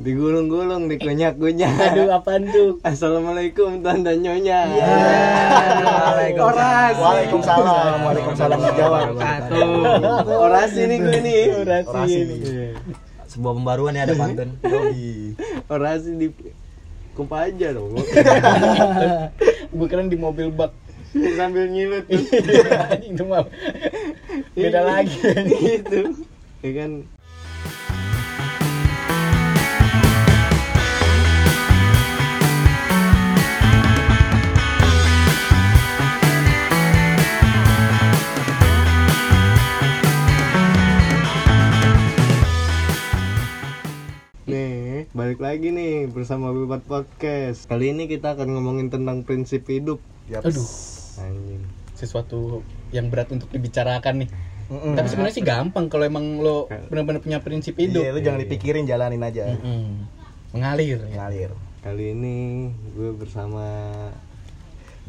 digulung-gulung dikunyak-kunyak Aduh apaan tuh? assalamualaikum tante nyonya Iya. Orasi. Waalaikumsalam. Waalaikumsalam dijawab. orasi nih gue nih Orasi. Orasi. Sebuah pembaruan ya ada pantun. Orasi di kumpa aja dong Gue keren di mobil bak. sambil nyilut tuh Itu mah beda lagi. gitu ya kan Balik lagi nih bersama Bibat Podcast. Kali ini kita akan ngomongin tentang prinsip hidup. Yaps. Aduh, Anjing. sesuatu yang berat untuk dibicarakan nih. Mm-mm. Tapi sebenarnya sih gampang kalau emang lo benar-benar punya prinsip hidup. Iya, lu jangan dipikirin, jalanin aja. Mm-mm. Mengalir. ya. Ngalir. Kali ini gue bersama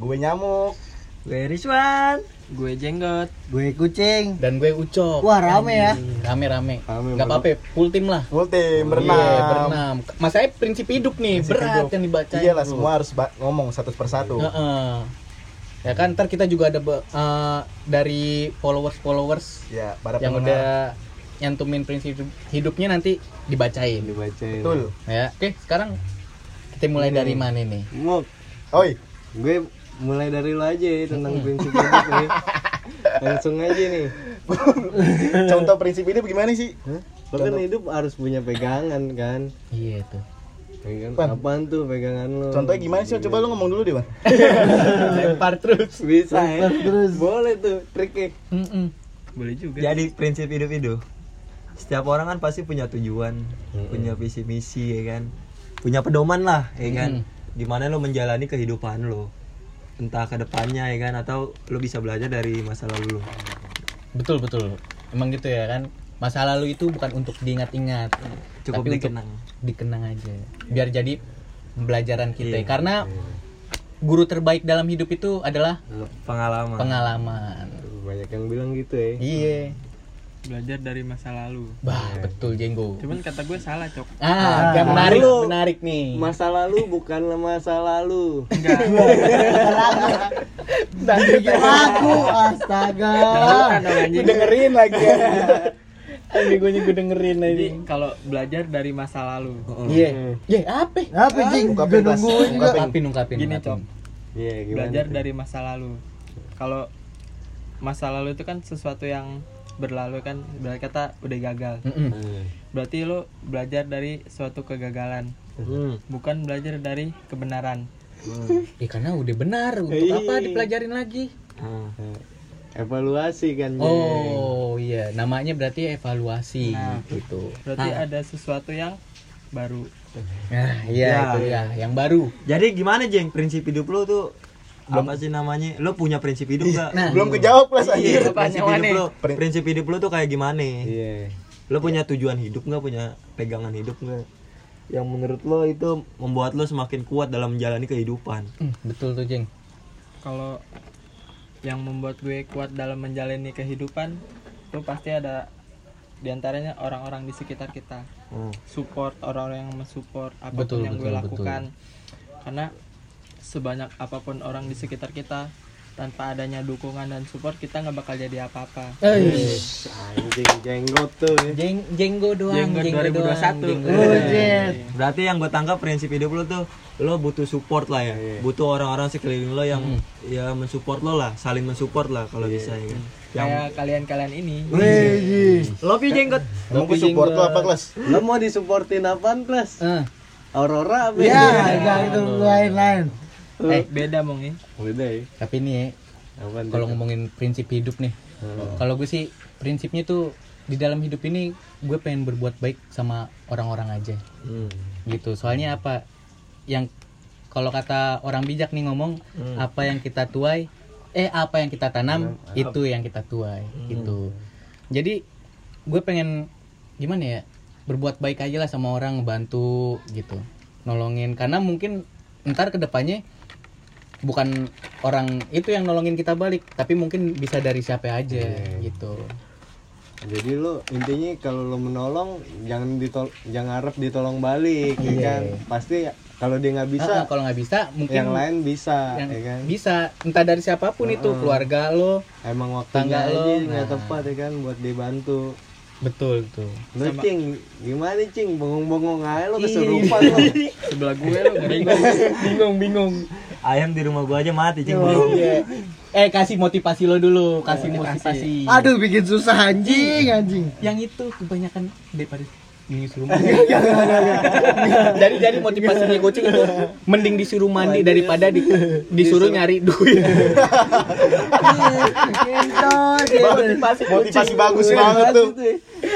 Gue nyamuk. Gue Rizwan. gue jenggot Gue kucing. Dan gue ucok. Wah rame ya. Rame-rame. Rame, Gak apa-apa, full tim lah. Full tim berenam. Iya, berenam. Masanya prinsip hidup nih, Prinsip berat hidup. yang dibaca. Iyalah, semua harus ngomong satu persatu. Heeh. Ya kan, ntar kita juga ada eh, dari followers-followers Ya, para yang pendengar. udah nyantumin prinsip hidup- hidupnya nanti dibacain. dibacain. Betul. Ya, oke sekarang kita mulai dari mana nih? Mok, Oi, gue mulai dari lo aja ya tentang prinsip hidup nih. Langsung aja nih. contoh prinsip hidup gimana sih? Lo kan hidup harus punya pegangan kan. Iya tuh. Pegangan Pan. apaan tuh pegangan lo? Contohnya gimana sih? Coba lu ngomong dulu deh, Bang. Lempar terus. Bisa ya? Terus. Boleh tuh triknya. Boleh juga Jadi prinsip hidup itu setiap orang kan pasti punya tujuan, punya visi misi ya kan. Punya pedoman lah ya kan. Gimana lo menjalani kehidupan lo. Entah ke depannya ya kan atau lo bisa belajar dari masa lalu lo. Betul betul. Emang gitu ya kan. Masa lalu itu bukan untuk diingat-ingat, Cukup tapi dikenang. untuk dikenang aja. Biar jadi pembelajaran kita. Iya. Karena guru terbaik dalam hidup itu adalah Pengalaman. pengalaman. Banyak yang bilang gitu ya. Iya. Belajar dari masa lalu Bah, betul Jenggo. cuman kata gue salah cok Ah, yang menarik, menarik nih. Masa lalu bukanlah masa lalu. Aku astaga. Bukan dong, anjing. Gue dengerin lagi ya. Ini gue gue dengerin jadi aja. kalau belajar dari masa lalu Iya. Iya, apa? Apa jing? Gue nungguin juga. Ungkapin, ungkapin. Gini. Cok. Iya, gimana? belajar dari masa lalu kalau masa lalu itu kan sesuatu yang berlalu kan berarti kata udah gagal Mm-mm. Hmm. berarti lo belajar dari suatu kegagalan Hmm. bukan belajar dari kebenaran Eh, karena udah benar. Untuk Iya. apa dipelajarin lagi? Eh, Evaluasi kan. Jeng. Oh iya, namanya berarti evaluasi Nah. gitu. berarti ada sesuatu yang baru Nah, iya Ya. itu ya, yang baru. Jadi gimana Jeng prinsip hidup lo tuh apa sih namanya? Lo punya prinsip hidup gak? Nah, Belum kejawab plus Iya, prinsip hidup lo, Prin- prinsip hidup lo tuh kayak gimana? Iya. Lo punya tujuan hidup nggak? Punya pegangan hidup nggak? Yang menurut lo itu membuat lo semakin kuat dalam menjalani kehidupan. Hmm, betul tuh, Jeng. kalau yang membuat gue kuat dalam menjalani kehidupan itu pasti ada di antaranya orang-orang di sekitar kita Hmm. support orang-orang yang mensupport apa pun Betul, yang gue betul, lakukan karena sebanyak apa pun orang di sekitar kita tanpa adanya dukungan dan support kita nggak bakal jadi apa-apa Eh, Anjing jenggot tuh ya. jeng jenggo doang, Jenggot jenggo 2021. doang. jenggo Oh, jet. Berarti yang gue tangkap prinsip hidup lo tuh lo butuh support lah ya, butuh orang-orang sekeliling lo yang ya mensupport lo lah, saling mensupport lah kalau bisa ya kan. Yang kayak kalian-kalian ini Wih, love you jenggot. Emang gue support lu apa kelas? Lo mau disupportin apaan, Klas? Eh, Aurora apa? ya, enggak itu lain-lain. Eh, beda mong ya? Udah ya. tapi nih ya, kalau ngomongin prinsip hidup nih. Kalau gue sih prinsipnya tuh di dalam hidup ini gue pengen berbuat baik sama orang-orang aja. Hmm. gitu. Soalnya apa yang kalau kata orang bijak nih ngomong apa yang kita tuai eh apa yang kita tanam itu yang kita tuai gitu. Jadi gue pengen gimana ya berbuat baik aja lah sama orang ngebantu gitu. Nolongin. Karena mungkin ntar ke depannya bukan orang itu yang nolongin kita balik tapi mungkin bisa dari siapa aja gitu. Jadi lu intinya kalau lu menolong jangan ditol jangan harap ditolong balik ya kan? Pasti kalau dia nggak bisa Ah, kalau nggak bisa mungkin yang lain bisa yang ya kan? bisa. Entah dari siapa pun itu keluarga lo emang waktunya Tangga aja lo, nggak nah. tepat ya kan? Buat dibantu. Betul tuh lu cing gimana cing? Bengong-bengong aja lo Iya. kesurupan lo sebelah gue lo ngeri bingung bingung ayam di rumah gua aja mati cing bro. Iya. eh kasih motivasi lo dulu kasih motivasi. Aduh bikin susah anjing anjing. yang itu kebanyakan daripada disuruh mandi. Jadi jadi motivasinya kucing itu mending disuruh mandi daripada di- disuruh nyari duit. Motivasi Motivasi bagus banget tuh.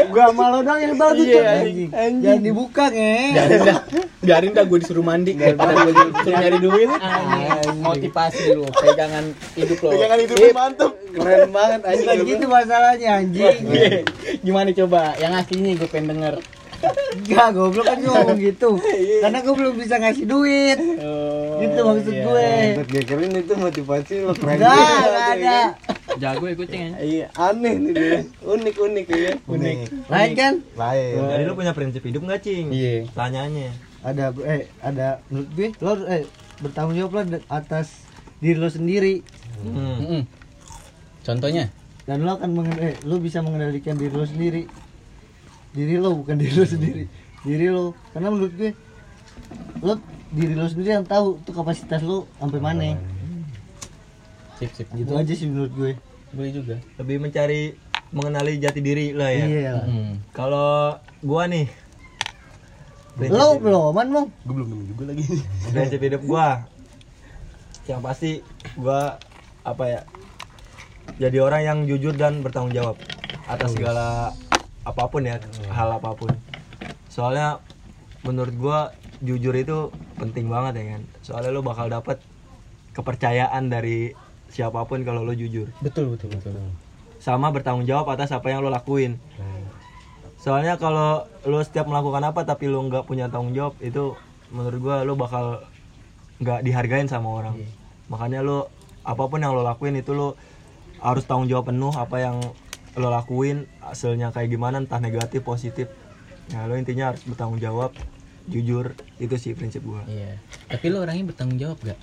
Gua malu dong yang tahu tuh. Iya, anjing. Jangan dibuka nge. biarin dah biarin dah gue disuruh mandi daripada gue disuruh nyari duit motivasi lo pegangan hidup lo Pegangan hidupnya mantep. keren banget anjing Bukan gitu masalahnya anjing. Iya. gimana coba yang aslinya gue pengen denger Enggak, goblok kan gua ngomong gitu. Karena gua belum bisa ngasih duit. Gitu maksud gue. Gue itu motivasi lo keren Enggak, ada. Jago ya kucing ya? Iya aneh nih dia. Unik unik ya. Unik. Lain kan? Lain. jadi lu punya prinsip hidup nggak cing? Iya. tanyanya. Ada eh ada menurut gue lo eh bertanggung jawab lah atas diri lo sendiri. Hmm. Mm-mm. contohnya? Dan lo akan mengen- eh, lo bisa mengendalikan diri lo sendiri. Diri lo bukan diri lo sendiri. Diri lo. Karena menurut gue lo diri lo sendiri yang tahu tuh kapasitas lo sampai mana. Sip sip. Gitu aja sih menurut gue boleh juga. Lebih mencari mengenali jati diri lah ya. Iya. Hmm. kalau gua nih lo belum man mau Gue belum nemu juga lagi. prinsip hidup gua. Yang pasti gua apa ya jadi orang yang jujur dan bertanggung jawab atas segala apa pun ya hal apa pun. Soalnya menurut gua jujur itu penting banget ya kan. Soalnya lo bakal dapat kepercayaan dari siapa pun kalau lo jujur. Betul betul betul sama bertanggung jawab atas apa yang lo lakuin. Soalnya kalau lo setiap melakukan apa tapi lo nggak punya tanggung jawab itu menurut gua lo bakal nggak dihargain sama orang. Makanya lo apa pun yang lo lakuin itu lo harus tanggung jawab penuh apa yang lo lakuin hasilnya kayak gimana entah negatif positif. Ya lo intinya harus bertanggung jawab jujur itu sih prinsip gua. Iya. Tapi lo orangnya bertanggung jawab gak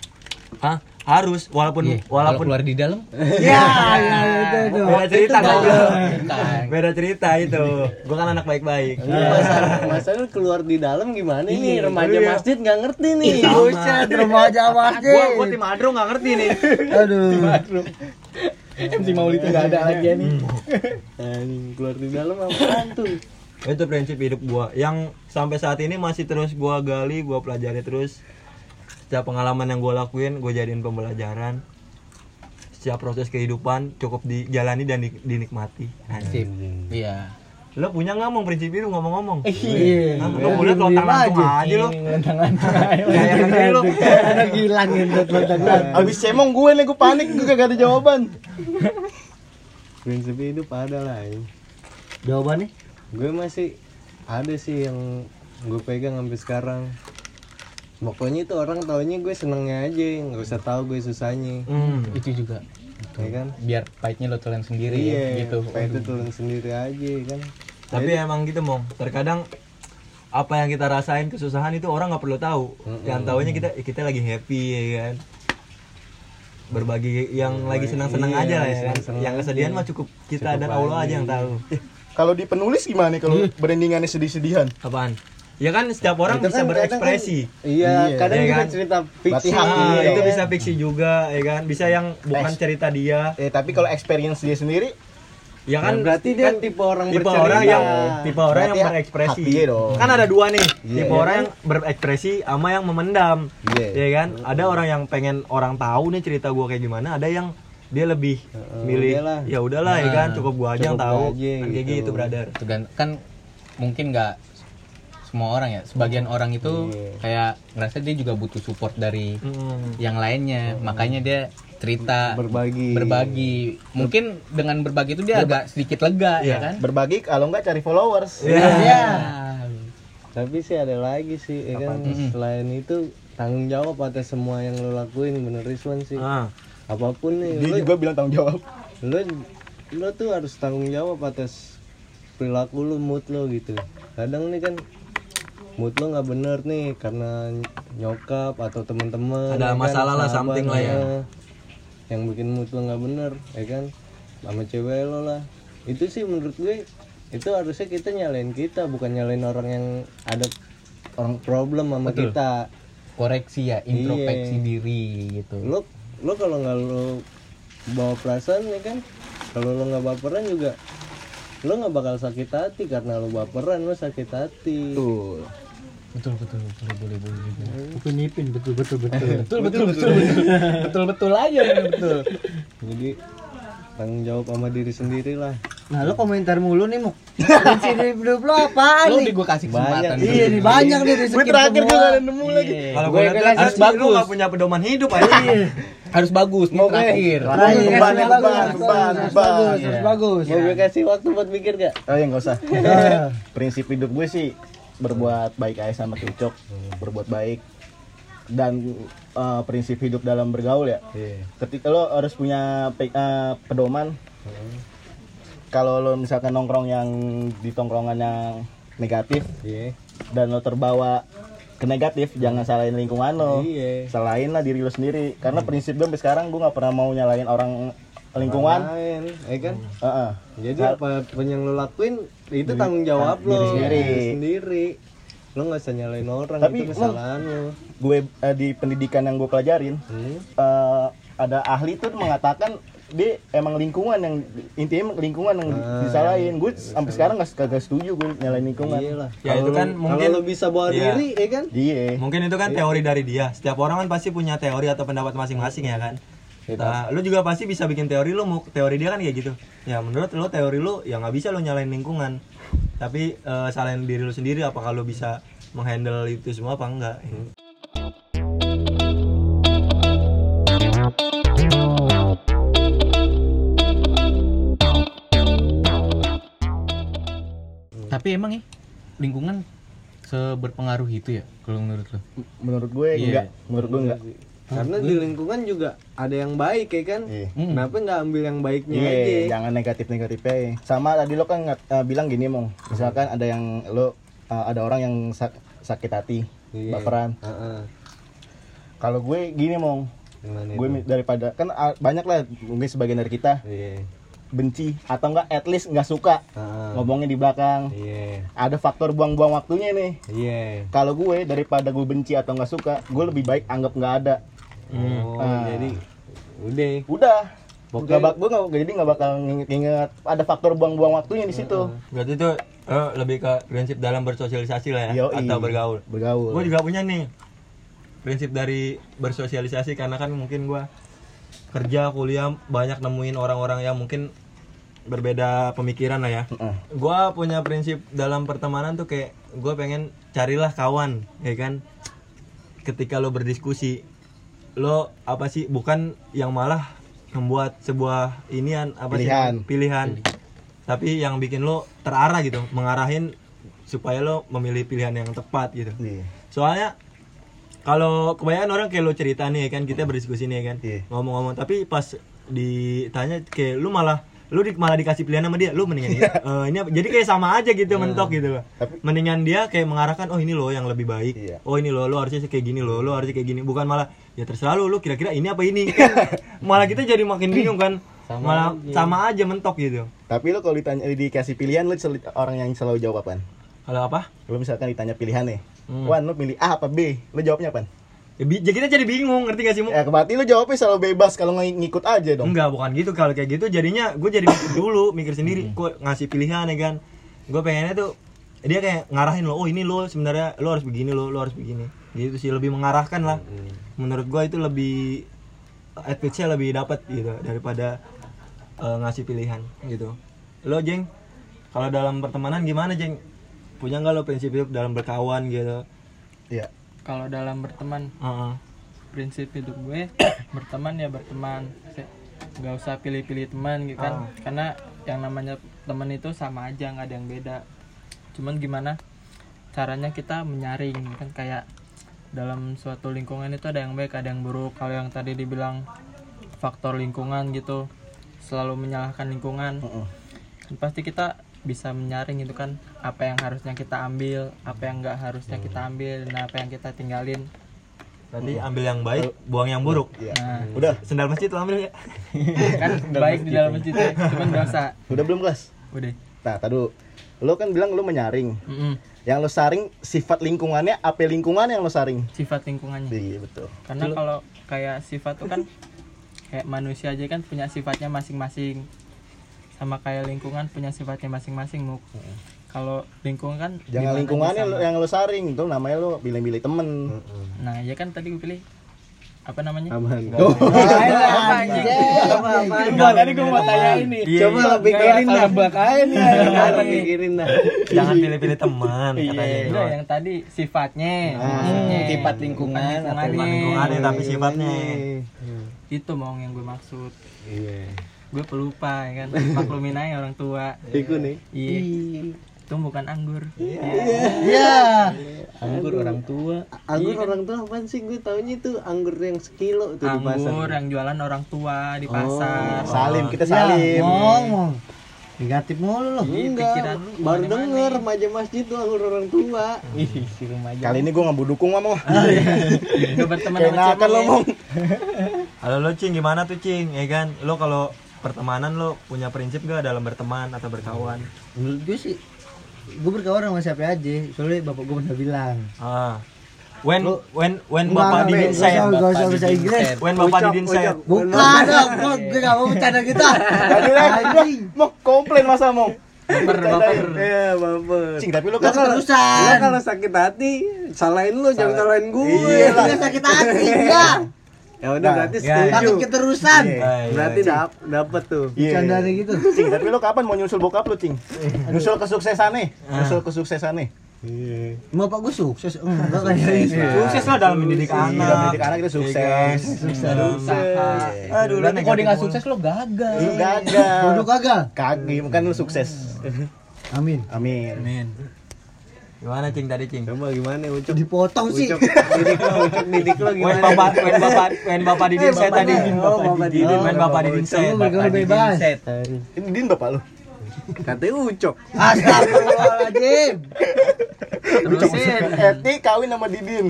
Hah? Harus walaupun Iya. Kalau walaupun keluar di dalam. Ya ya itu itu. Beda cerita kan Bukan. beda cerita itu. Gua kan anak baik-baik. Masalah masalah keluar di dalam gimana ini? Remaja iya. masjid nggak ngerti nih. Buset remaja gua masjid. gua tim Adro nggak ngerti nih. Aduh. MC Maulid itu nggak ada lagi ya nih. Anjing, keluar di dalam apaan tuh? Itu prinsip hidup gua. Yang sampai saat ini masih terus gua gali gua pelajari terus setiap pengalaman yang gua lakuin gua jadiin pembelajaran. Setiap proses kehidupan cukup dijalani dan di- dinikmati. Sip iya. Lo punya nggak mau prinsip itu ngomong-ngomong? Iya. Lo boleh lontang lantung aja lo. Kayak yang negeri lo. Gilang lontang Abis cemong gue nih gue panik gue gak ada jawaban. prinsip hidup ada lah ya. jawabannya? Gue masih ada sih yang gue pegang sampai sekarang pokoknya itu orang taunya gue senengnya aja nggak usah tahu gue susahnya. Hmm. itu juga. Ya kan? Biar pahitnya lo telan sendiri iya ya, gitu. supaya itu turun sendiri aja ya kan? Tapi emang gitu mong terkadang apa yang kita rasain kesusahan itu orang nggak perlu tahu. Yang tahunya kita kita lagi happy ya kan? Berbagi yang lagi senang-senang Iya, aja lah ya kan? Yang kesedihan mah cukup kita dan Allah aja yang tahu. Kalau di penulis gimana nih kalau brandingannya sedih-sedihan? apaan ya kan setiap orang Itu bisa kan kadang berekspresi. kan- iya Iya, kadang juga kan? cerita fiksi. Ah, Iya. itu bisa fiksi juga ya kan? Bisa yang bukan Eks- cerita dia. Eh tapi kalau experience dia sendiri ya kan? Nah, berarti dia kan tipe orang tipe bercerita. orang yang tipe orang yang Berarti hak- berekspresi kan ada dua nih. Iya. tipe orang yang berekspresi sama yang memendam. Iya. ya kan? Ada orang yang pengen orang tahu nih cerita gua kayak gimana ada yang dia lebih milih ya udahlah ya kan cukup gua aja yang cukup tahu. gua aja Kan kayak gitu. gitu brother. Tergan- kan mungkin nggak semua orang ya sebagian orang itu Iya. kayak ngerasa dia juga butuh support dari Mm. yang lainnya makanya dia cerita berbagi berbagi mungkin dengan berbagi itu dia agak sedikit lega Iya. ya kan berbagi kalau nggak cari followers. Iya. tapi sih ada lagi sih ya kan selain itu tanggung jawab atas semua yang lo lakuin bener Rizwan sih Ah. apa pun nih Dia lo, juga bilang tanggung jawab. lo lo tuh harus tanggung jawab atas perilaku lu mood lo gitu kadang nih kan mood lo nggak bener nih karena nyokap atau teman-teman Ada ya kan, masalah lah, sahabat, something lah ya. yang bikin mood lo nggak bener ya kan? Sama cewek lo lah. Itu sih menurut gue itu harusnya kita nyalain kita bukan nyalain orang yang ada orang problem sama kita. Koreksi ya introspeksi Iya. diri gitu. Lo lo kalau nggak lo bawa perasaan ya kan? Kalau lo nggak baperan juga lo nggak bakal sakit hati karena lo baperan lo sakit hati Tuh. betul betul betul boleh boleh boleh. Upin ipin betul betul betul. betul betul betul betul betul betul aja betul jadi tanggung jawab sama diri sendiri lah Nah lo komentar mulu nih muk. Prinsip hidup lo apaan lu nih? di gue kasih kesempatan Banyak. Iya nih banyak nih di Gue terakhir juga ada nemu lagi. Kalau Gue gue lihat harus bagus. Lu bagus. gak punya pedoman hidup aja. harus bagus nih terakhir Terakhir, Beban, harus beban, bagus, beban, harus bagus, harus bagus. mau gue kasih waktu buat mikir gak Oh ya nggak usah. Prinsip hidup gue sih berbuat baik aja sama Kicok, berbuat baik dan eh, prinsip hidup dalam bergaul ya. iya Ketika lo harus punya pe- eh, pedoman, kalau lo misalkan nongkrong yang di tongkrongan yang negatif iya dan lo terbawa ke negatif, jangan salahin lingkungan lo. iya Salahin lah diri lo sendiri. Karena prinsip gue sampai sekarang gue nggak pernah mau nyalahin orang lingkungan. lain ya kan Heeh. jadi apa pun yang lo lakuin itu tanggung jawab lo diri sendiri. diri sendiri lo nggak usah nyalain orang Tapi itu lo- kesalahan lo Gue eh, di pendidikan yang gue pelajarin, hmm? eh, ada ahli tuh mengatakan dia emang lingkungan yang intinya lingkungan yang Ah, disalahin gue sampai sekarang nggak kagak setuju gue nyalain lingkungan Iya lah. Ya, itu Kalau kan lo- mungkin- kalau lo bisa bawa Iya. diri, ya kan? iya Mungkin itu kan teori dari dia. Setiap orang kan pasti punya teori atau pendapat masing-masing ya kan. Nah, lu juga pasti bisa bikin teori lu mau teori dia kan kayak gitu. Ya menurut lu teori lu ya nggak bisa lu nyalain lingkungan. Tapi eh, salahin diri lu sendiri apakah lu bisa menghandle itu semua apa enggak. Tapi emang ya lingkungan seberpengaruh itu ya kalau menurut lo menurut gue Iya. enggak menurut gue enggak Karena di lingkungan juga ada yang baik, ya kan? Iya. Kenapa nggak ambil yang baiknya Iya, aja? jangan negatif negatifnya. Sama tadi lo kan eh, bilang gini mong, misalkan ada yang lo eh, ada orang yang sak- sakit hati, Iya. baperan. Heeh. Kalau gue gini mong, gue daripada kan banyak lah mungkin sebagian dari kita Iya. Benci atau enggak at least nggak suka Heeh. ngomongnya di belakang. Iya. Ada faktor buang-buang waktunya nih. Iya. Kalau gue daripada gue benci atau nggak suka, gue lebih baik anggap nggak ada. Oh, Ah. jadi udah. Udah. Pokoknya- Gak bak, gue nggak jadi nggak bakal nginget ada faktor buang-buang waktunya di situ. Berarti itu eh, lebih ke prinsip dalam bersosialisasi lah ya Yoi. atau bergaul. Bergaul. Gue juga punya nih prinsip dari bersosialisasi karena kan mungkin gue kerja kuliah banyak nemuin orang-orang yang mungkin berbeda pemikiran lah ya. Heeh. Gue punya prinsip dalam pertemanan tuh kayak gue pengen carilah kawan, ya kan. Ketika lo berdiskusi, lo apa sih bukan yang malah membuat sebuah inian apa Pilihan. sih pilihan, tapi yang bikin lo terarah gitu, mengarahin supaya lo memilih pilihan yang tepat gitu. Iya. Soalnya kalau kebanyakan orang kayak lo cerita nih ya kan kita berdiskusi nih ya kan Iya. ngomong-ngomong tapi pas ditanya kayak lu malah lu di, malah dikasih pilihan sama dia lu mendingan dia, eh, ini apa- jadi kayak sama aja gitu mentok gitu loh Tapi- mendingan dia kayak mengarahkan oh ini loh yang lebih baik Iya. oh ini loh lo harusnya kayak gini loh lo harusnya kayak gini bukan malah ya terserah lu lu kira-kira ini apa ini kan malah kita jadi makin bingung kan Sama malah aja. sama aja mentok gitu Tapi lo kalau ditanya dikasih pilihan lo sel- orang yang selalu jawab apaan? kalau apa Lo misalkan ditanya pilihan nih. Hmm. Wan lo pilih A apa B? Lo jawabnya apaan? Ya, ya kita jadi bingung ngerti gak sih? Ya berarti lo jawabnya selalu bebas kalau ng- ngikut aja dong. Enggak, bukan gitu. Kalau kayak gitu jadinya gue jadi mikir dulu, mikir sendiri. Gue ngasih pilihan ya kan. Gue pengennya tuh dia kayak ngarahin lo, oh ini lo sebenarnya lo harus begini lo, lo harus begini. Gitu sih lebih mengarahkan lah. Menurut gue itu lebih advantage-nya lebih dapat gitu daripada eh, ngasih pilihan gitu. Lo jeng, kalau dalam pertemanan gimana jeng? Punya nggak lo prinsip hidup dalam berkawan gitu? Iya. Kalau dalam berteman. Heeh. prinsip hidup gue berteman ya berteman. Nggak usah pilih-pilih teman gitu kan. Karena yang namanya teman itu sama aja nggak ada yang beda. Cuman gimana caranya kita menyaring kan. Kayak dalam suatu lingkungan itu ada yang baik ada yang buruk. Kalau yang tadi dibilang faktor lingkungan gitu selalu menyalahkan lingkungan. Heeh. kan pasti kita bisa menyaring itu kan apa yang harusnya kita ambil apa yang nggak harusnya kita ambil dan apa yang kita tinggalin Berarti ambil yang baik, buang yang buruk. Iya. nah Udah, Sendal masjid lo ambil ya. kan baik di dalam masjid ya cuman dosa udah belum kelas? udah Nah, tadi dulu. Lo kan bilang lo menyaring. Mm-mm. Yang lo saring sifat lingkungannya, apa lingkungan yang lo saring? sifat lingkungannya Iya, betul. karena kalau kayak sifat tuh kan kayak manusia aja kan punya sifatnya masing-masing sama kayak lingkungan punya sifatnya masing-masing muk kalau lingkungan kan Jangan lingkungannya lo- yang lo saring, itu namanya lo pilih-pilih temen. nah ya kan tadi gue pilih apa namanya aman apa anjing tadi gue mau tanya ini. coba lo pikirin dah Nebak aja nih. Sekarang pikirin dah Jangan pilih-pilih teman katanya. Yang tadi sifatnya Hmm, sifat lingkungan lingkungannya tapi sifatnya. itu mau yang gue maksud iya gue pelupa ya kan? Maklumin aja orang tua. Iku nih. Iya. Itu bukan anggur. Iya. Anggur orang tua. anggur orang tua apaan sih? Gue taunya itu anggur yang sekilo tuh di pasar. Anggur yang jualan orang tua di pasar. Salim, kita Ya, salim. ngomong. Negatif mulu lo. enggak. pikiran lu baru denger remaja masjid tuh anggur orang tua. Si remaja. Kali ini gue nggak mau dukung berteman Kayak sama nakal lo cewek mong. Halo lo Cing, gimana tuh Cing? Ya kan, lo kalau pertemanan lo punya prinsip gak dalam berteman atau berkawan? Menurut gue sih gue berkawan sama siapa aja soalnya bapak gue pernah bilang Ah. When Lo- when when Bapak Didin enggak usah bahasa Inggris when Bapak Didin said, bukan dong gue gue gak mau bercanda kita Mau komplain masa mau. baper baper iya baper Cing, tapi lo lo kan Lah kalau sakit hati salahin lu jangan salahin gue iya lu sakit hati enggak ya udah Nah, berarti ya, setuju takut keterusan Iya. Ah, iya. berarti dap dapet tuh Iya. bercanda gitu Cing, tapi lo kapan mau nyusul bokap lo, Cing? Nyusul kesuksesan nih. Nyusul kesuksesan nih. iya bapak gue sukses enggak kan sukses lo dalam mendidik Iya, anak. mendidik anak itu sukses. Dalam usaha. Aduh, lo Berarti kalau dia nggak sukses lo gagal. Lu gagal. Produk gagal Kaki, bukan lu sukses. amin Amin. Amin. Gimana Cing tadi Cing? coba gimana ucuk dipotong sih ucuk didik lo ucuk didik lo gimana Bapak when Bapak when Bapak Didin Eh, Bapak tadi. Didin, oh bapak didik When Bapak Didin said. Kamu bergaul bebas Ini Din bapak lu. katanya ucok Astagfirullahaladzim terusin Eti kawin sama Didin.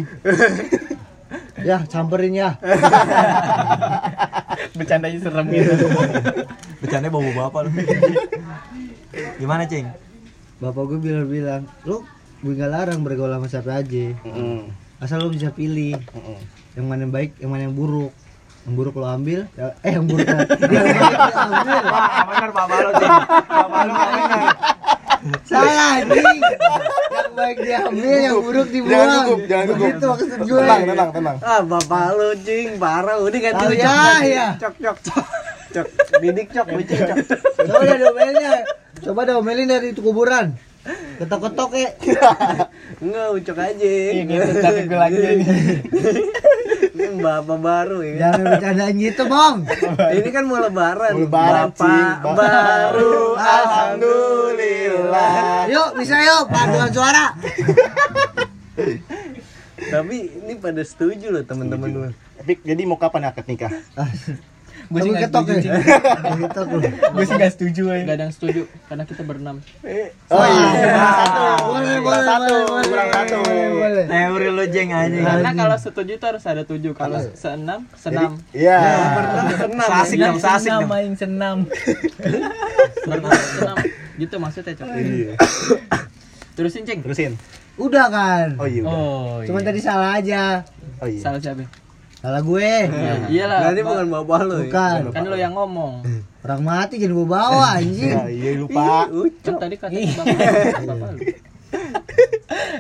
Ya samperin ya Bercandanya serem gitu. Bercanda bawa bapak lo. Gimana Cing? Bapak gue bilang-bilang Lu gue gak larang bergaul sama siapa aja Heeh. Asal lu bisa pilih Heeh. Yang mana yang baik, yang mana yang buruk Yang buruk lo ambil ya- Eh yang buruk lo Yang baik lo ambil Benar bapak lo Cing. Bapak lo. Salah anjing Yang baik diambil, yang buruk dibuang Jangan gugup, jangan gugup. Begitu maksud gue Tenang, tenang, tenang. ah bapak lu cing parah udah ganti ucok ya, ya. cok cok cok cok didik cok cok Coba dah diomelnya Coba diomelin dari itu kuburan Ketok-ketok ya enggak ucok aja. Iya, gitu. Tapi gue lagi nih. Ini bapak baru ya. Jangan bercandain gitu bang ini kan mau lebaran. Mau lebaran, bapak baru. Alhamdulillah. Yuk bisa yuk. Paduan suara. Tapi ini pada setuju loh teman-teman Tapi jadi mau kapan akad nikah? Gue sih Kamu nggak ketok setuju. ya Gue sih nggak setuju. ya. Gak ada yang setuju karena kita berenam Oh iya, kurang satu. Boleh Kurang boleh satu, kurang satu. Teori lo Jeng anjing. karena kalau setuju itu harus ada tujuh kalau seenam senam Iya. senam Asik Yang dong, asik senam, dong. main senam. berenam senam gitu maksudnya cok Iya. terusin ceng Terusin. Udah kan Oh iya. udah. Oh, Cuman tadi salah aja Oh iya. salah siapa Salah gue. Ya, iyalah. Berarti Ba- bukan bapak lu ya? Bukan. Kan lo yang ngomong. Orang mati jangan gue bawa anjing. Ya, iya lupa. kan tadi katanya bapak bapak lu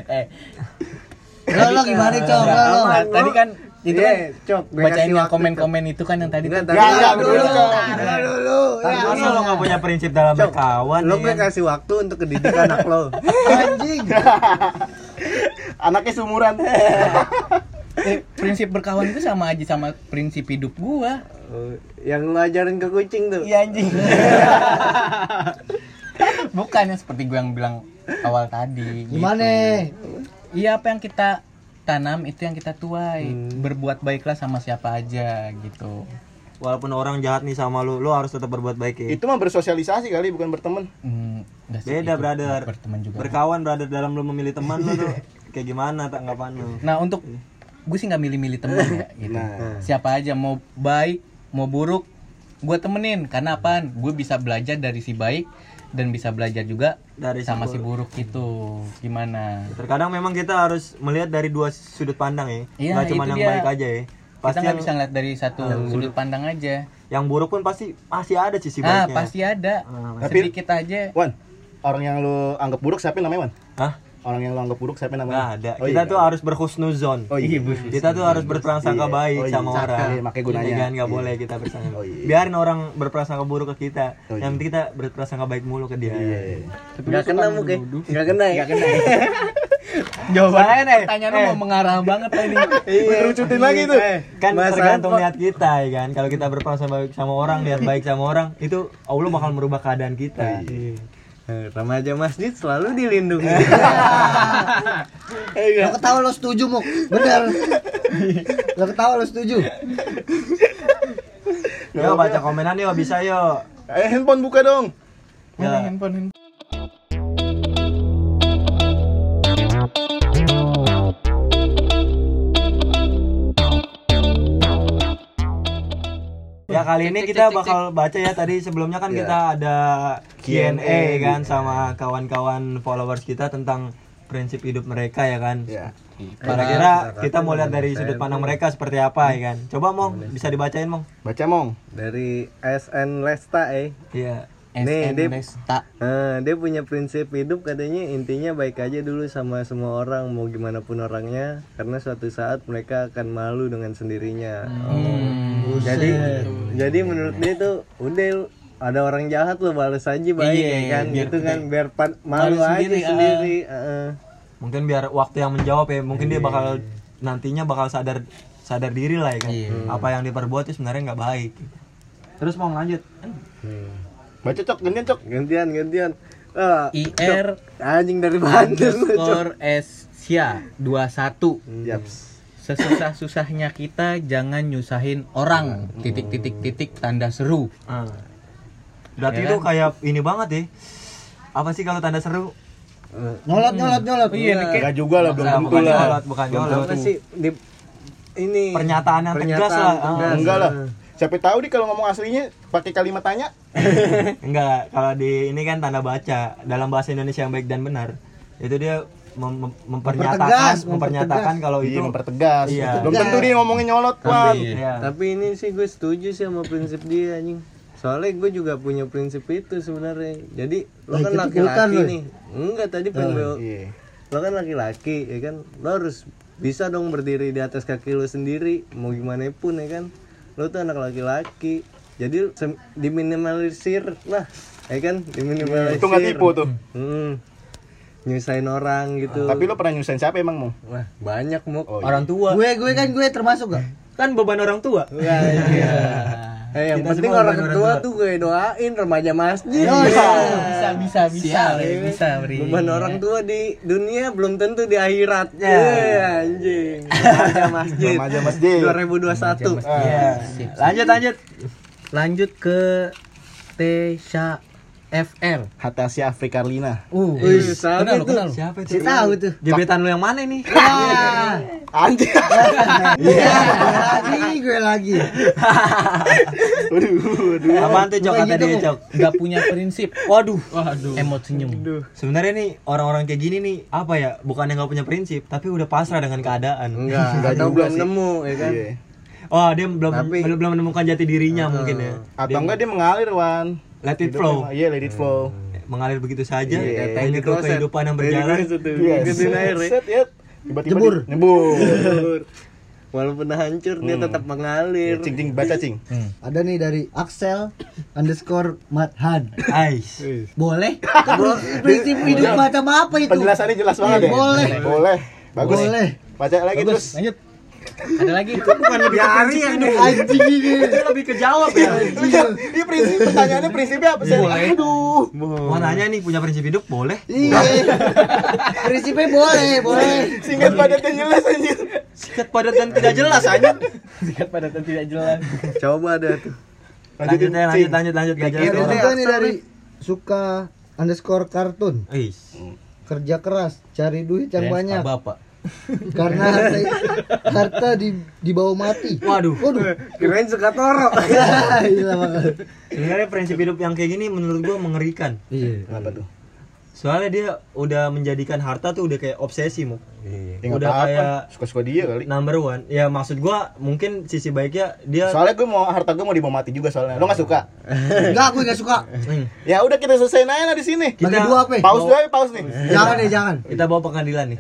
eh, Lo lo gimana cok? lo lo. nah, tadi kan itu Iya, kan cok bacain yang komen-komen itu kan yang tadi Enggak, tuh. tadi Enggak, enggak, dulu. Taruh dulu. Masa lo gak punya prinsip dalam berkawan lo gue kan? kasih waktu untuk kedidik anak lo. Anjing. Anaknya sumuran. Eh, prinsip berkawan itu sama aja sama prinsip hidup gua. Oh, yang lo ajarin ke kucing tuh Iya anjing. Bukan yang seperti gue yang bilang awal tadi. gitu. gimana Iya apa yang kita tanam itu yang kita tuai. Berbuat baiklah sama siapa aja gitu. Walaupun orang jahat nih sama lu, lu harus tetap berbuat baik ya. Itu mah bersosialisasi kali bukan berteman. Hmm, beda brother berteman juga berkawan brother dalam lu memilih teman lu tuh kayak gimana tanggapan lu nah untuk gue sih nggak milih-milih temen ya gitu. Nah. siapa aja mau baik mau buruk gue temenin. Karena apaan? Gue bisa belajar dari si baik dan bisa belajar juga Dari si sama si buruk. itu. Gimana? Terkadang memang kita harus melihat dari dua sudut pandang ya. Iya, nggak cuma yang dia. baik aja ya. Kita pasti nggak yang, bisa ngeliat dari satu sudut pandang aja. Yang buruk pun pasti masih ada sisi ah baiknya. pasti ada. Ah, Tapi- sedikit aja. Wan, orang yang lu anggap buruk siapa namanya Wan? Hah? Orang yang lu anggap buruk siapa namanya? ada. Oh, kita iya, tuh harus berhusnuzon. Oh iya, Kita tuh harus berprasangka Iya. baik Oh iya, sama cakep. orang. Iya, makanya gunanya. Iya kan nggak Iya. boleh kita berprasangka. Oh iya. Biarin orang berprasangka buruk ke kita. Oh iya. Yang penting kita berprasangka baik mulu ke dia. Iya. nggak kena muke nggak kena ya Jawabannya nih. pertanyaan lu mau mengarah banget tadi Kerucutin lagi tuh. Kan Mas tergantung niat kita ya kan. Kalau kita berprasangka baik sama orang, niat baik sama orang, itu Allah bakal merubah keadaan kita. Eh, remaja masjid selalu dilindungi. Lo ketawa lo setuju Muk? Bener. Lo ketawa lo setuju? Yo baca komenan yo bisa yo. Eh, handphone buka dong. Ya. handphone Ya kali ini kita bakal baca ya tadi sebelumnya kan kita ada Q&A kan sama kawan-kawan followers kita tentang prinsip hidup mereka ya kan. Ya. Kira-kira kita mau lihat dari sudut pandang mereka seperti apa ya kan. Coba Mong bisa dibacain Mong. Baca mong. dari SN Lesta eh Iya. Nih, dia- Eh, dia punya prinsip hidup katanya intinya baik aja dulu sama semua orang mau gimana pun orangnya karena suatu saat mereka akan malu dengan sendirinya. Oh. Jadi jadi menurut dia tuh udah ada orang jahat lo balas aja baik Iya, ya kan biar gitu kan biar pan- malu, malu aja sendiri, sendiri. heeh. Mungkin biar waktu yang menjawab ya. Mungkin dia bakal nantinya bakal sadar sadar diri lah ya kan. Apa yang diperbuat itu sebenarnya nggak baik. Terus mau lanjut. Baca cok, gantian cok. Gantian gantian. Ah, IR anjing dari Banten. underscore Asia 21 Yaps. Sesusah-susahnya kita jangan nyusahin orang titik titik titik tanda seru Ah. Berarti Ya itu kan? kayak ini banget ya. Apa sih kalau tanda seru? Nyolot nyolot nyolot iya nih kayak Enggak juga lah, belum tentu bukan lah. nyolot, bukan nyolot. Sih di ini Pernyataan yang tegas lah. Ah. tegas. Enggak lah. Siapa tahu nih kalau ngomong aslinya pakai kalimat tanya. Enggak, kalau di ini kan tanda baca dalam bahasa Indonesia yang baik dan benar. Itu dia mem- mem- mempernyatakan Mempertegas, mempernyatakan kalau Iya, itu mempertegas. Iya. Belum tentu dia ngomongin nyolot, Wan. Iya. Tapi ini sih gue setuju sih sama prinsip dia anjing. Soalnya gue juga punya prinsip itu sebenarnya. Jadi lo Eh, kan laki-laki lo. nih. Enggak tadi pengen bel- Iya. Lo kan laki-laki ya kan. Lo harus bisa dong berdiri di atas kaki lo sendiri mau gimana pun ya kan. Lo tuh anak laki-laki. Jadi sem- diminimalisir lah. Ya kan? Diminimalisir. Itu nggak tipu tuh. Hmm. Nyusahin orang gitu. Tapi lo pernah nyusahin siapa emang, Mong? Wah, banyak muk. Oh, iya. orang tua Gue gue kan gue termasuk gak? kan beban orang tua. Eh, yang Kita penting orang orang tua. tuh gue doain remaja masjid. Oh, iya. bisa bisa bisa Bre. bisa Bri Beban orang tua di dunia belum tentu di akhirat. Ya. Ya, anjing. Remaja masjid. Remaja masjid. 2021. Iya. Lanjut lanjut. lanjut ke Tesha FR Hatasia Afrikarlina. uh Wih, siapa kenal itu? kenal lu? Siapa itu? Si tahu tuh. Gebetan lu yang mana nih? Anjir. Iya, lagi gue lagi. Waduh, waduh. Apaan tuh Cok kata gitu, dia. Cok? nggak punya prinsip Waduh. waduh emot senyum Sebenarnya nih orang-orang kayak gini nih apa ya? Bukan yang nggak punya prinsip, tapi udah pasrah dengan keadaan. Enggak, Enggak juga belum sih. nemu ya kan. Iya. Oh dia belum Tapi- belum belum menemukan jati dirinya mungkin ya. Atau enggak dia mengalir, Wan. Let it flow. Iya, let it flow. Mengalir begitu saja. Iya, tuh kloset. kehidupan yang berjalan. Iya, air ya. set, ya. Tiba-tiba Jebur. di- Nyebur. Walaupun hancur dia tetap mengalir. Cing cing baca cing. Ada nih dari Axel underscore Mathan. Ais. Boleh? Prinsip hidup macam apa itu? Penjelasannya jelas banget Iya, ya. boleh. Boleh. Bagus. Boleh. Baca lagi terus. lanjut ada lagi Bukan lebih ke prinsip hidup. Anjing ini. Itu lebih ke jawab ya. Ini prinsip pertanyaannya prinsipnya apa sih? Boleh. Aduh. Mau nanya nih punya prinsip hidup boleh? Iya. Prinsipnya boleh, boleh. Singkat padat dan jelas anjir. Sikat padat dan tidak jelas aja. sikat pada tidak jelas Coba ada tuh. Lanjut ya, lanjut lanjut lanjut deh, nih Axel dari suka underscore kartun kerja keras cari duit yang banyak Pak bapak karena harta harta di dibawa mati Waduh. waduh kirain suka toro Iya, makanya. Sebenarnya prinsip hidup yang kayak gini menurut gua mengerikan. iya Kenapa tuh? Soalnya dia udah menjadikan harta tuh udah kayak obsesi mau. Ya, nggak Udah kayak suka-suka dia kali. number one. Ya maksud gua mungkin sisi baiknya dia Soalnya gue mau harta gue mau dibawa mati juga soalnya. Lo nggak suka? enggak aku nggak suka Hmm. Ya udah kita selesaiin aja lah di sini. bagi dua apa? Pause dulu ya, pause nih. jangan deh jangan kita bawa pengadilan nih.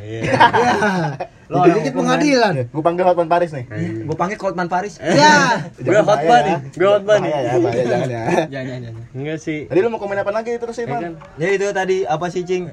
Ya Lo dikit pengadilan. Gue panggil Hotman Paris nih. Gue panggil Coltman Paris. ya. Gue hotbar nih. gue hotbar nih. ya, bahaya jangan ya. jangan jangan enggak sih. Tadi lu mau komen apa lagi terus ya kan Iman? Ya itu tadi apa sih cing?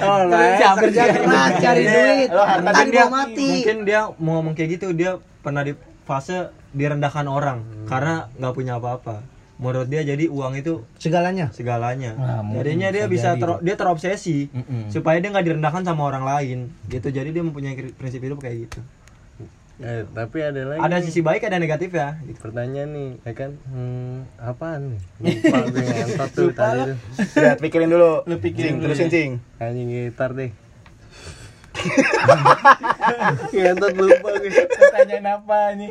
oh kerja kerja keras cari Iya. duit. Lo harta dia. mati. Mungkin dia mau ngomong kayak gitu dia pernah di fase direndahkan orang. Karena nggak punya apa-apa. Menurut dia jadi uang itu segalanya segalanya. Mungkin Jadinya dia bisa ter- dia terobsesi Mm-mm. supaya dia nggak direndahkan sama orang lain gitu. Jadi dia mempunyai prinsip hidup kayak gitu. eh, tapi ada lagi Ada sisi baik ada negatif ya. Gitu. pertanyaan nih ya kan hmm, apaan nih lupa gue tuh tadi tuh Lihat pikirin dulu. Lu pikirin terusin cing. anjing gitar deh ngentot lupa gue pertanyaan apa nih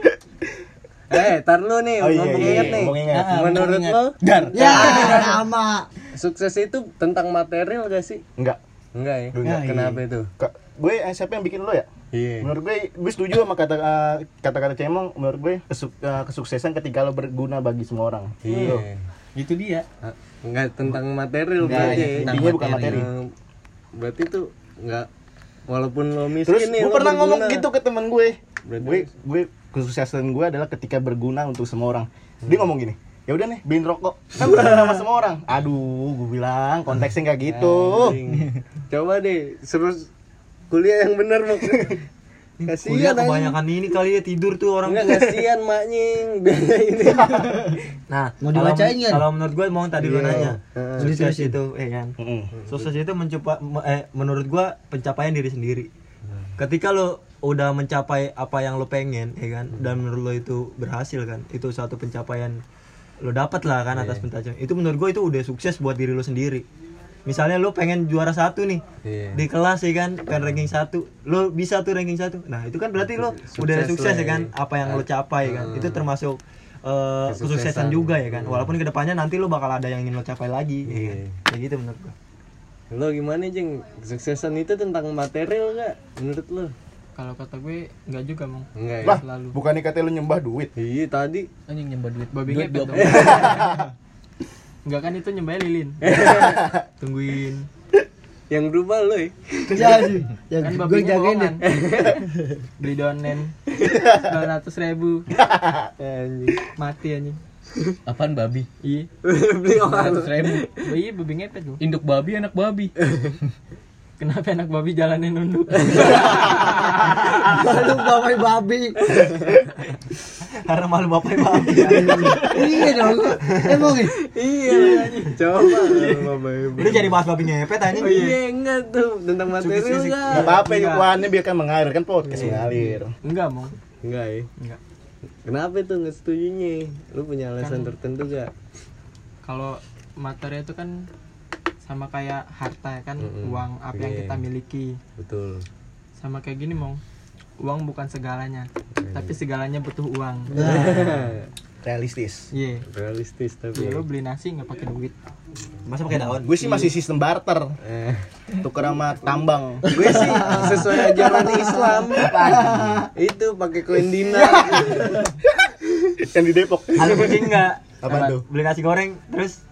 eh tar lu nih Oh iya, ngomong iya, inget nih ngomong ingat. Ah, menurut ngomong lo dar ya sama sukses itu tentang material gak sih Enggak. enggak ya Enggak. kenapa itu Ka- Gue eh, siapa yang bikin lo ya? iya Menurut gue, gue setuju sama kata eh, kata-kata cemong. Menurut gue kesuk- eh, kesuksesan ketika lo berguna bagi semua orang. iya itu dia Ah, enggak tentang material Enggak, berarti iya, ya. intinya bukan materi. Berarti tuh enggak walaupun lo miskin Terus nih gue lo pernah ngomong berguna. gitu ke temen gue. Berarti- Gue gue kesuksesan gue adalah ketika berguna untuk semua orang. Dia ngomong gini. Ya udah nih, beliin rokok. Kan berguna sama semua orang. Aduh, gue bilang konteksnya nggak gitu. Coba deh suruh kuliah yang bener mau Kuliah kasihan kebanyakan ini kali ya tidur tuh orang enggak kasihan ini Nah, Mau kalau- dibacain nggak? Kalau menurut gue mau tadi lu Iya. nanya. Heeh. Sukses itu, eh kan. Mm-mm. Sukses itu mencoba eh menurut gua pencapaian diri sendiri. Ketika lo udah mencapai apa yang lo pengen, ya kan, dan menurut lo itu berhasil kan, itu suatu pencapaian lo dapat lah kan atas pencapaian. Itu menurut gua itu udah sukses buat diri lo sendiri. Misalnya lo pengen juara satu nih Iya. di kelas ya kan, pengen ranking satu, lo bisa tuh ranking satu. Nah itu kan berarti lo udah Sukses sukses lah ya kan, ya. apa yang lo capai kan, itu termasuk eh, Kesuksesan. kesuksesan juga ya kan. Walaupun ke depannya nanti lo bakal ada yang ingin lo capai lagi, ya kan. Iya. Kayak gitu menurut gua. lo gimana jeng kesuksesan itu tentang material gak menurut lo kalau kata gue nggak juga mong. Enggak ya? Lah, selalu. bukannya katanya lu nyembah duit. iya tadi. Anjing nyembah duit. Babi duit ngepet dua dong. Enggak kan itu nyembahnya lilin. Tungguin. Yang berubah lo ya ya sih ya kan gue babi jagain deh beli donen. sembilan ratus ribu. Anjing. Mati anjing. Apaan babi? Iya. Beli orang. ribu. Iya babi ngepet loh induk babi anak babi kenapa anak babi jalanin nunduk? Lalu bapak babi. Karena malu bapak babi. iya dong. Emang ya? Iya. Coba baby Udah jadi bahas babi ngepet aja. iya. Enggak tuh tentang material Gak enggak apa-apa, yukuannya biar kan mengalir kan podcast mengalir. enggak mong enggak ya enggak. Kenapa tuh nggak setujunya? Lu punya alasan tertentu gak kalau materi itu kan sama kayak harta ya kan? Mm-mm. uang apa yang Iya. kita miliki. Betul. Sama kayak gini mong. Uang bukan segalanya tapi segalanya butuh uang. Realistis. iya. Realistis tapi ya lo beli nasi nggak pakai duit. Masa pakai daun? Gue sih masih sistem barter, eh, tuker sama tambang. gue sih sesuai ajaran Islam. Itu pakai koin dinar Yang di Depok. Ada kucing enggak? Apaan tuh? Beli nasi goreng terus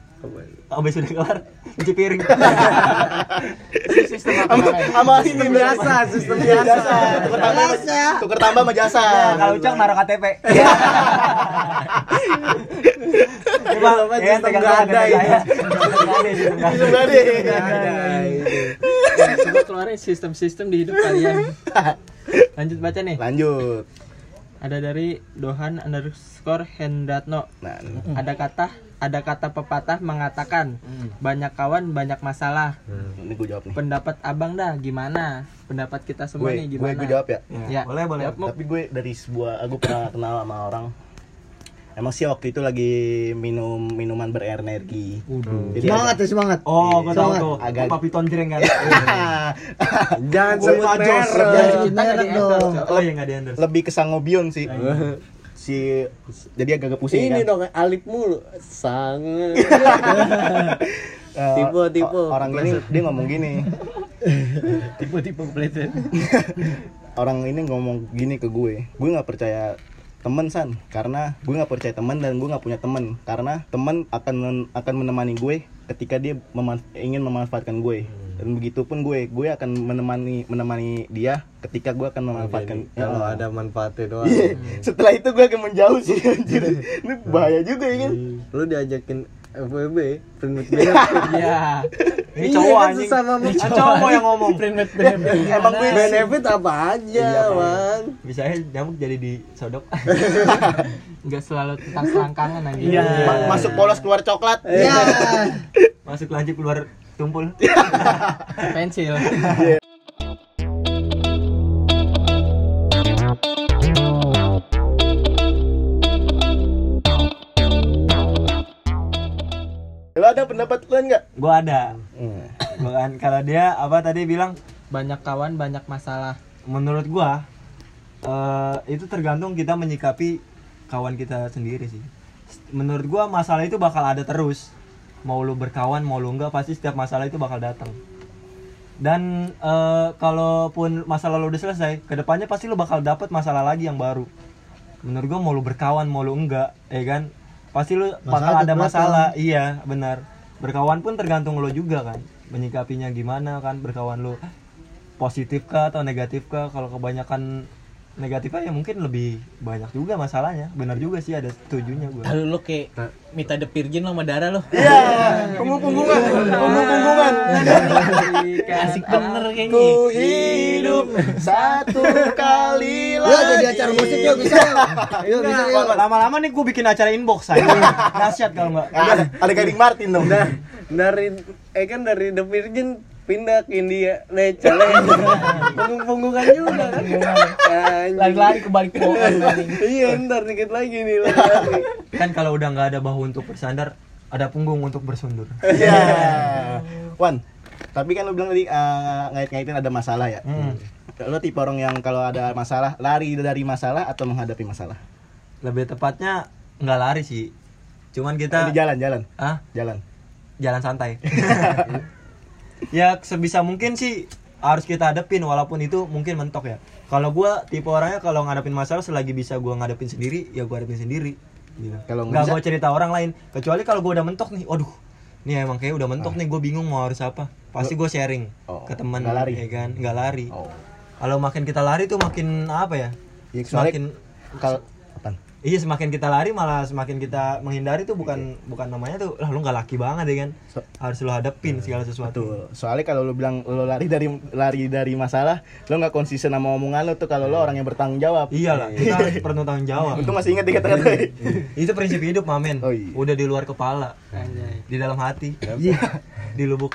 habis udah kelar cuci piring. sistem apa? Sama sistem biasa sistem biasa. Tuker tambah, sama- tuker tambah sama jasa. Kalau Ucok naruh KTP. Coba ya sistem pegang nggak tangan ada. Nggak ada, sistem itu Ya, coba keluarin sistem-sistem di hidup kalian. Lanjut baca nih. Lanjut. ada dari Dohan underscore Hendratno Nah, ada kata ada kata pepatah mengatakan banyak kawan banyak masalah ini gue jawab nih. pendapat abang dah gimana pendapat kita semua Gue, nih gue, gimana gue jawab ya. ya Boleh, boleh. Jawab. Tapi gue dari sebuah, aku pernah kenal sama orang emang sih waktu itu lagi minum minuman berenergi jadi semangat ya semangat Oh, gua tahu Semangat. tuh. Agak- Apa piton jreng kan? Jangan Gua sebut merek. Jangan sebut merek dong Oh iya nggak di endorse. lebih ke sangobion sih si jadi agak pusing Ini kan? dong alip mulu. Sangat. Eh, Tipe, tipe. o- orang ini dia ngomong gini. Tipe-tipe kepleset orang ini ngomong gini ke gue. Gue nggak percaya temen san. Karena gue nggak percaya teman dan gue nggak punya temen. Karena teman akan men- akan menemani gue ketika dia meman- ingin memanfaatkan gue dan begitupun gue gue akan menemani menemani dia ketika gue akan memanfaatkan Kalau Ya. ada manfaatnya doang. setelah itu gue akan menjauh sih anjir ini bahaya juga ya kan Lu diajakin FWB, print with benefit. iya Ini cowok kan anjing. sesama Ini cowok yang ngomong. emang gue benefit apa aja, Iya. Bang. Bisa aja nyamuk jadi disodok. nggak selalu tentang selangkangan aja Iya. ma- masuk polos keluar coklat ya Masuk lancip keluar tumpul. pensil lo ada pendapat lain nggak Gua ada. Gua kan kalau dia apa tadi bilang banyak kawan banyak masalah menurut gua eh, itu tergantung kita menyikapi kawan kita sendiri sih. Menurut gua masalah itu bakal ada terus. Mau lu berkawan mau lu enggak pasti setiap masalah itu bakal datang. Dan eh, kalaupun masalah lu udah selesai, ke depannya pasti lu bakal dapet masalah lagi yang baru. Menurut gua mau lu berkawan mau lu enggak, ya kan? Pasti lu bakal ada masalah. Iya, benar. Berkawan pun tergantung lo juga kan. Menyikapinya gimana kan berkawan lu positif kah atau negatif kah kalau kebanyakan negatifnya ya mungkin lebih banyak juga masalahnya. Benar juga sih ada setujunya gue Lalu lo kayak minta the virgin lo sama darah lo. iya. Punggung punggungan punggung punggungan Asik bener kayaknya. ku hidup satu kali Yuk jadi acara musik yuk bisa yuk. Bisa yuk. lama-lama nih gue bikin acara inbox aja dahsyat kalau nggak ada ada Gading Martin dong. Nah, dari eh kan dari The Virgin pindah ke India. Leca punggung-punggungan juga kan? Anjing. Lari-lari ke balik pohon anjing. iya ntar dikit lagi nih lari. Kan kalau udah nggak ada bahu untuk bersandar ada punggung untuk bersundur. Iya. Wan tapi kan lu bilang tadi eh, ngait-ngaitin ada masalah ya? Hmm. lo tipe orang yang kalau ada masalah lari dari masalah atau menghadapi masalah? Lebih tepatnya nggak lari sih. Cuman di kita jalan jalan? Ah jalan. Jalan santai ya sebisa mungkin sih harus kita hadapin walaupun itu mungkin mentok ya. Kalau gua tipe orangnya kalau ngadepin masalah selagi bisa gua ngadepin sendiri ya gua hadapin sendiri. Gitu. Kalau nggak mau cerita orang lain. Kecuali kalau gua udah mentok nih waduh nih emang kayak udah mentok nih gue bingung mau harus apa. Pasti gue sharing Oh, ke teman nggak lari? ya kan? Nggak lari. Oh. Kalau makin kita lari tuh makin apa ya? Ya, kalau apaan? Iya semakin kita lari malah semakin kita menghindari tuh bukan bukan namanya tuh lah lu nggak laki banget ya kan? So- harus lu hadapin segala sesuatu. Betul. Soalnya kalau lu bilang lu lari dari lari dari masalah, lu nggak konsisten sama omongan lu tuh kalau lu orang yang bertanggung jawab. iyalah kita harus perlu tanggung jawab. Untung masih ingat kata-kata. itu prinsip hidup mamen Oh, iya. udah di luar kepala di dalam hati di lubuk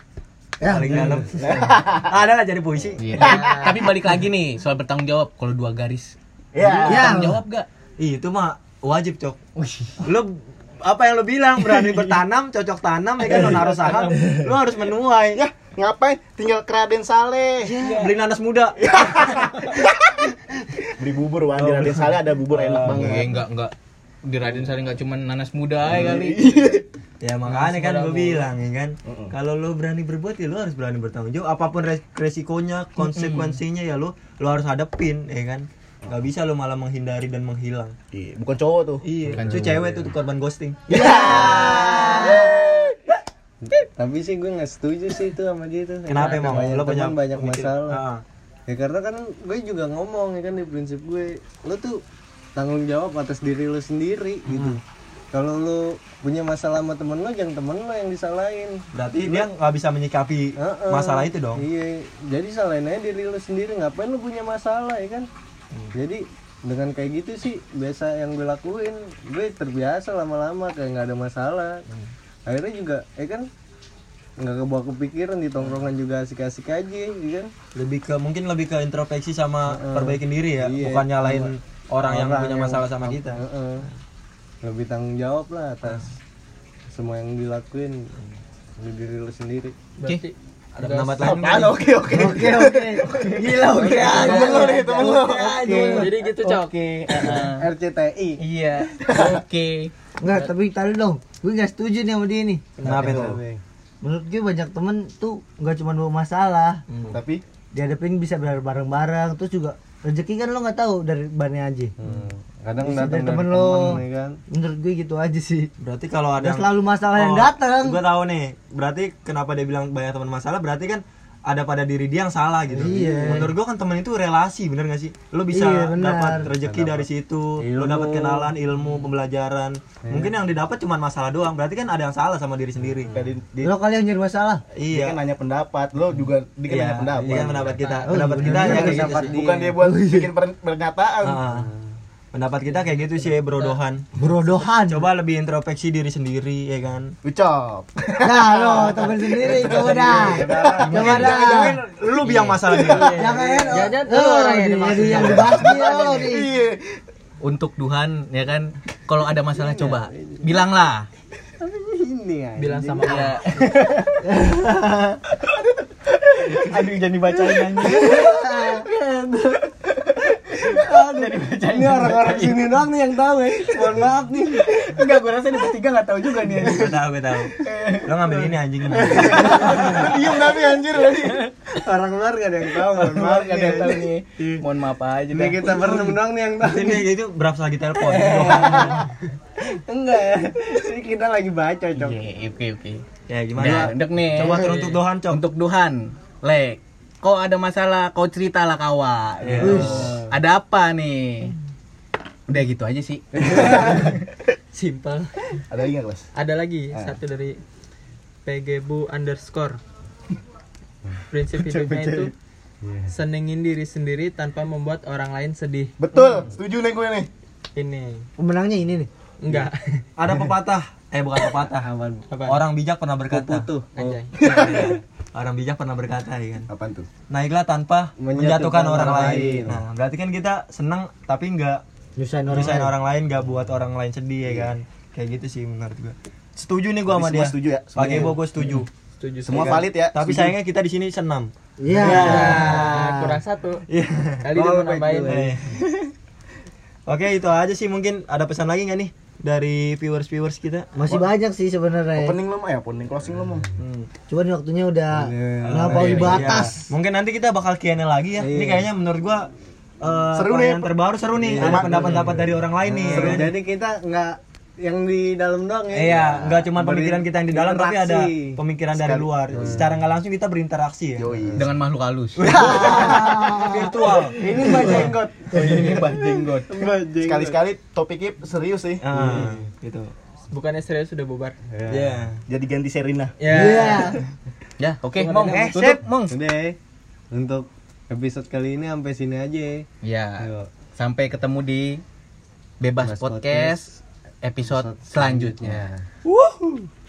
Ya, paling dalam. Ada lah jadi puisi. Iya, tapi, balik lagi nih soal bertanggung jawab. Kalau dua garis, Ya. bertanggung jawab gak? Ih, itu mah wajib cok lu apa yang lu bilang berani bertanam cocok tanam ya kan lu naruh saham lu harus menuai Ya, ngapain? Tinggal keraden Saleh. beli nanas muda Beli bubur, Wan. Di Raden Saleh ada bubur enak Eh, banget. enggak enggak di Raden Sari enggak cuma nanas muda aja kali. Ya makanya kan gue bilang ya kan, kalau lo berani berbuat ya lo harus berani bertanggung jawab. Apa pun res- resikonya, konsekuensinya ya lo lo harus hadapin ya kan. Gak bisa lo malah menghindari dan menghilang. Iya, bukan cowok tuh. Iya, itu cewek tuh korban ghosting. tapi sih gue nggak setuju sih itu sama dia tuh Kenapa emang? banyak Lo punya banyak masalah Ah. ya karena kan gue juga ngomong ya kan di prinsip gue lo tuh tanggung jawab atas diri lo sendiri gitu kalau lo punya masalah sama temen lo jangan temen lo yang disalahin Berarti dia nggak bisa menyikapi Heeh. masalah itu dong. iya jadi salahin aja diri lo sendiri ngapain lo punya masalah ya kan Hmm. jadi dengan kayak gitu sih biasa yang gue lakuin gue terbiasa lama-lama kayak nggak ada masalah Hmm. akhirnya juga ya kan nggak kebawa kepikiran di tongkrongan juga asik-asik aja ya kan Lebih ke mungkin lebih ke introspeksi sama perbaikin diri ya, Iya. bukan nyalain orang yang Orang punya yang- masalah sama kita. Heeh. lebih tanggung jawab lah atas semua yang dilakuin di diri lu sendiri berarti ada pendapat lain oke oke Oke oke. Gila oke. temen lu nih temen lu jadi gitu cok Oke. heeh. RCTI Iya. Oke. Enggak, tapi tadi dong. Gue gak setuju nih sama dia nih. kenapa itu Menurut gue banyak temen tuh nggak cuma bawa masalah. tapi Dihadapin bisa bareng-bareng terus juga rezeki kan lo nggak tahu dari bannya aja. Hmm, kadang Bisa datang dari dari temen temen, lo. ya kan Menurut gue gitu aja sih. berarti kalau ada Gak selalu masalah yang datang. gue tahu nih berarti kenapa dia bilang banyak teman masalah berarti kan ada pada diri dia yang salah gitu. Iya. menurut gue kan temen itu relasi bener gak sih? Lu bisa Iya, dapat rezeki dari situ lu Ilmu. dapat kenalan ilmu pembelajaran. Mungkin yang didapat cuma masalah doang. Berarti kan ada yang salah sama diri sendiri. Di, di- Lo kali yang nyari masalah. dia iya kan nanya pendapat lo juga dia kan iya. nanya pendapat. Iya pendapat kita. Oh, pendapat iya, kita ya kayak gitu pendapat bukan dia buat bikin per- pernyataan. Ah, pendapat kita kayak gitu sih berodohan Berodohan. coba lebih introspeksi diri sendiri ya kan? Ucap. Nah lo temen sendiri coba dah. Coba dah. jangan lu biang masalah dia. Jangan Jangan lo lu orang yang dibahas. dia lo nih. iya Untuk Tuhan ya kan. Kalau ada masalah coba. bilanglah. ini ya bilang sama Allah Aduh jadi bacain anjing. ini orang-orang sini doang nih yang tahu ya mohon maaf nih. Enggak, gue rasa di bertiga enggak tahu juga nih. gue tahu gue tahu. Lo ngambil ini anjing. Diem tapi anjir orang luar gak ada yang tahu mohon maaf Enggak ada yang tahu nih. Mohon maaf aja ini dah. kita berdua doang nih yang tahu. Ini itu berapa lagi telepon? Enggak. Ya ini kita lagi baca cok. Iya, oke oke. ya gimana? Udah nih. coba untuk Dohan cok. Untuk Duhan, Lek. Kok ada masalah, kau cerita lah kawa. Gitu. Ada apa nih? Udah gitu aja sih. simpel. Ada lagi nggak kelas ada lagi satu dari pgbu underscore. Prinsip hidupnya itu senengin diri sendiri tanpa membuat orang lain sedih. Betul setuju nih gue nih. Ini. Pemenangnya ini nih. enggak. Ada pepatah. Eh bukan pepatah apa orang bijak pernah berkata. Tuh. Anjay orang bijak pernah berkata ya kan apaan tuh naiklah tanpa Menjatuhkan menjatuhkan orang orang lain lain. nah berarti kan kita senang tapi nggak Nyusahin orang nyusahin lain. orang lain nggak buat orang lain sedih ya kan kayak gitu sih menurut gua setuju nih gua sama dia setuju ya? pakai Semuanya. ibu gua setuju setuju semua saya. valid ya tapi Setuju. sayangnya kita di sini senam Iya. Ah, kurang satu Iya. kali dia mau nambahin. Oke itu aja sih mungkin ada pesan lagi nggak nih dari viewers viewers kita Masih banyak sih sebenarnya. opening lo mau ya opening closing lo mau Hmm. Cuman waktunya udah Iya. melampaui Iya. batas. Mungkin nanti kita bakal Q&A lagi ya. Ini kayaknya menurut gua eh, Seru nih. yang terbaru seru nih. Ada pendapat-pendapat dari orang lain nih. ya Seru. kan? jadi kita nggak yang di dalam doang ya Iya, nggak cuma pemikiran kita yang di dalam tapi ada pemikiran dari luar. Secara nggak langsung kita berinteraksi ya. Yoi. Dengan makhluk halus. Virtual. ini mbak jenggot Ini mbak jenggot. sekali-sekali topiknya serius sih Ah, gitu. bukannya serius sudah bubar Iya. jadi ganti Serina ya Iya. Ya, oke, Mong. Eh, sip. Mong. udah ya. untuk episode kali ini sampai sini aja Ya. Ayo. Sampai ketemu di Bebas Bebas Podcast episode Episode selanjutnya. selanjutnya.